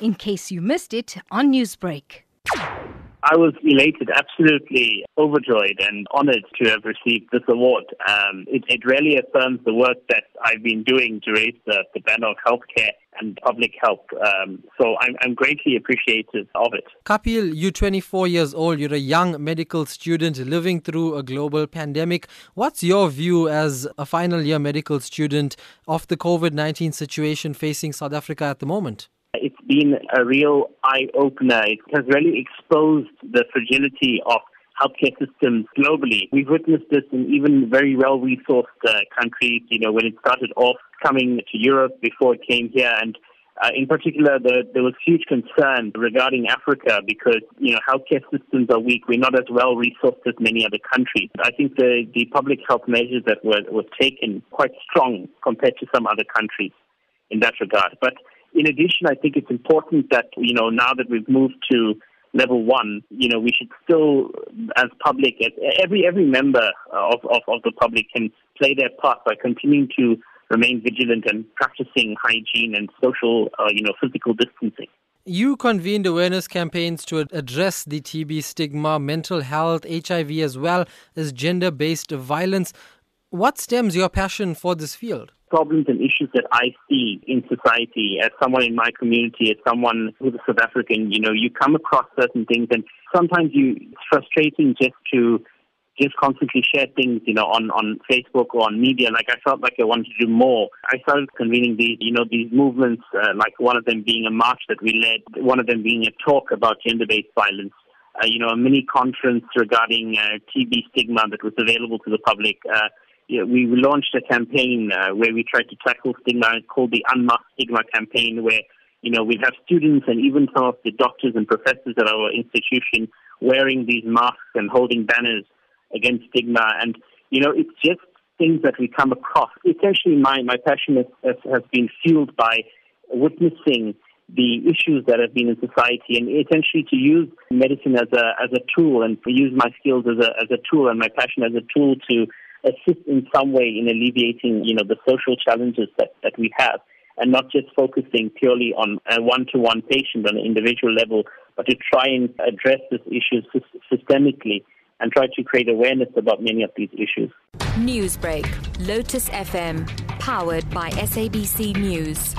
in case you missed it on Newsbreak. I was elated, absolutely overjoyed and honored to have received this award. Um, it, it, really affirms the work that I've been doing to raise the, the banner of healthcare and public health. Um, so I'm, I'm, greatly appreciative of it. Kapil, you're 24 years old. You're a young medical student living through a global pandemic. What's your view as a final year medical student of the COVID 19 situation facing South Africa at the moment? Been a real eye opener. It has really exposed the fragility of healthcare systems globally. We've witnessed this in even very well resourced uh, countries, you know, when it started off coming to Europe before it came here. And uh, in particular, the, there was huge concern regarding Africa because, you know, healthcare systems are weak. We're not as well resourced as many other countries. I think the, the public health measures that were, were taken quite strong compared to some other countries in that regard. But in addition, I think it's important that, you know, now that we've moved to level one, you know, we should still, as public, every every member of, of, of the public can play their part by continuing to remain vigilant and practicing hygiene and social, uh, you know, physical distancing. You convened awareness campaigns to address the TB stigma, mental health, HIV, as well as gender based violence. What stems your passion for this field? Problems and issues that I see in society as someone in my community, as someone who's a South African, you know, you come across certain things and sometimes you, it's frustrating just to just constantly share things, you know, on, on Facebook or on media. Like I felt like I wanted to do more. I started convening these, you know, these movements, uh, like one of them being a march that we led, one of them being a talk about gender-based violence. Uh, you know, a mini conference regarding uh, TB stigma that was available to the public. Uh, yeah, we launched a campaign uh, where we tried to tackle stigma. Called the Unmask Stigma campaign, where you know we have students and even some of the doctors and professors at our institution wearing these masks and holding banners against stigma. And you know, it's just things that we come across. Essentially, my my passion has, has, has been fueled by witnessing the issues that have been in society and essentially to use medicine as a as a tool and to use my skills as a as a tool and my passion as a tool to assist in some way in alleviating, you know, the social challenges that, that we have and not just focusing purely on a one-to-one patient on an individual level, but to try and address these issues systemically and try to create awareness about many of these issues. Newsbreak, Lotus FM, powered by SABC News.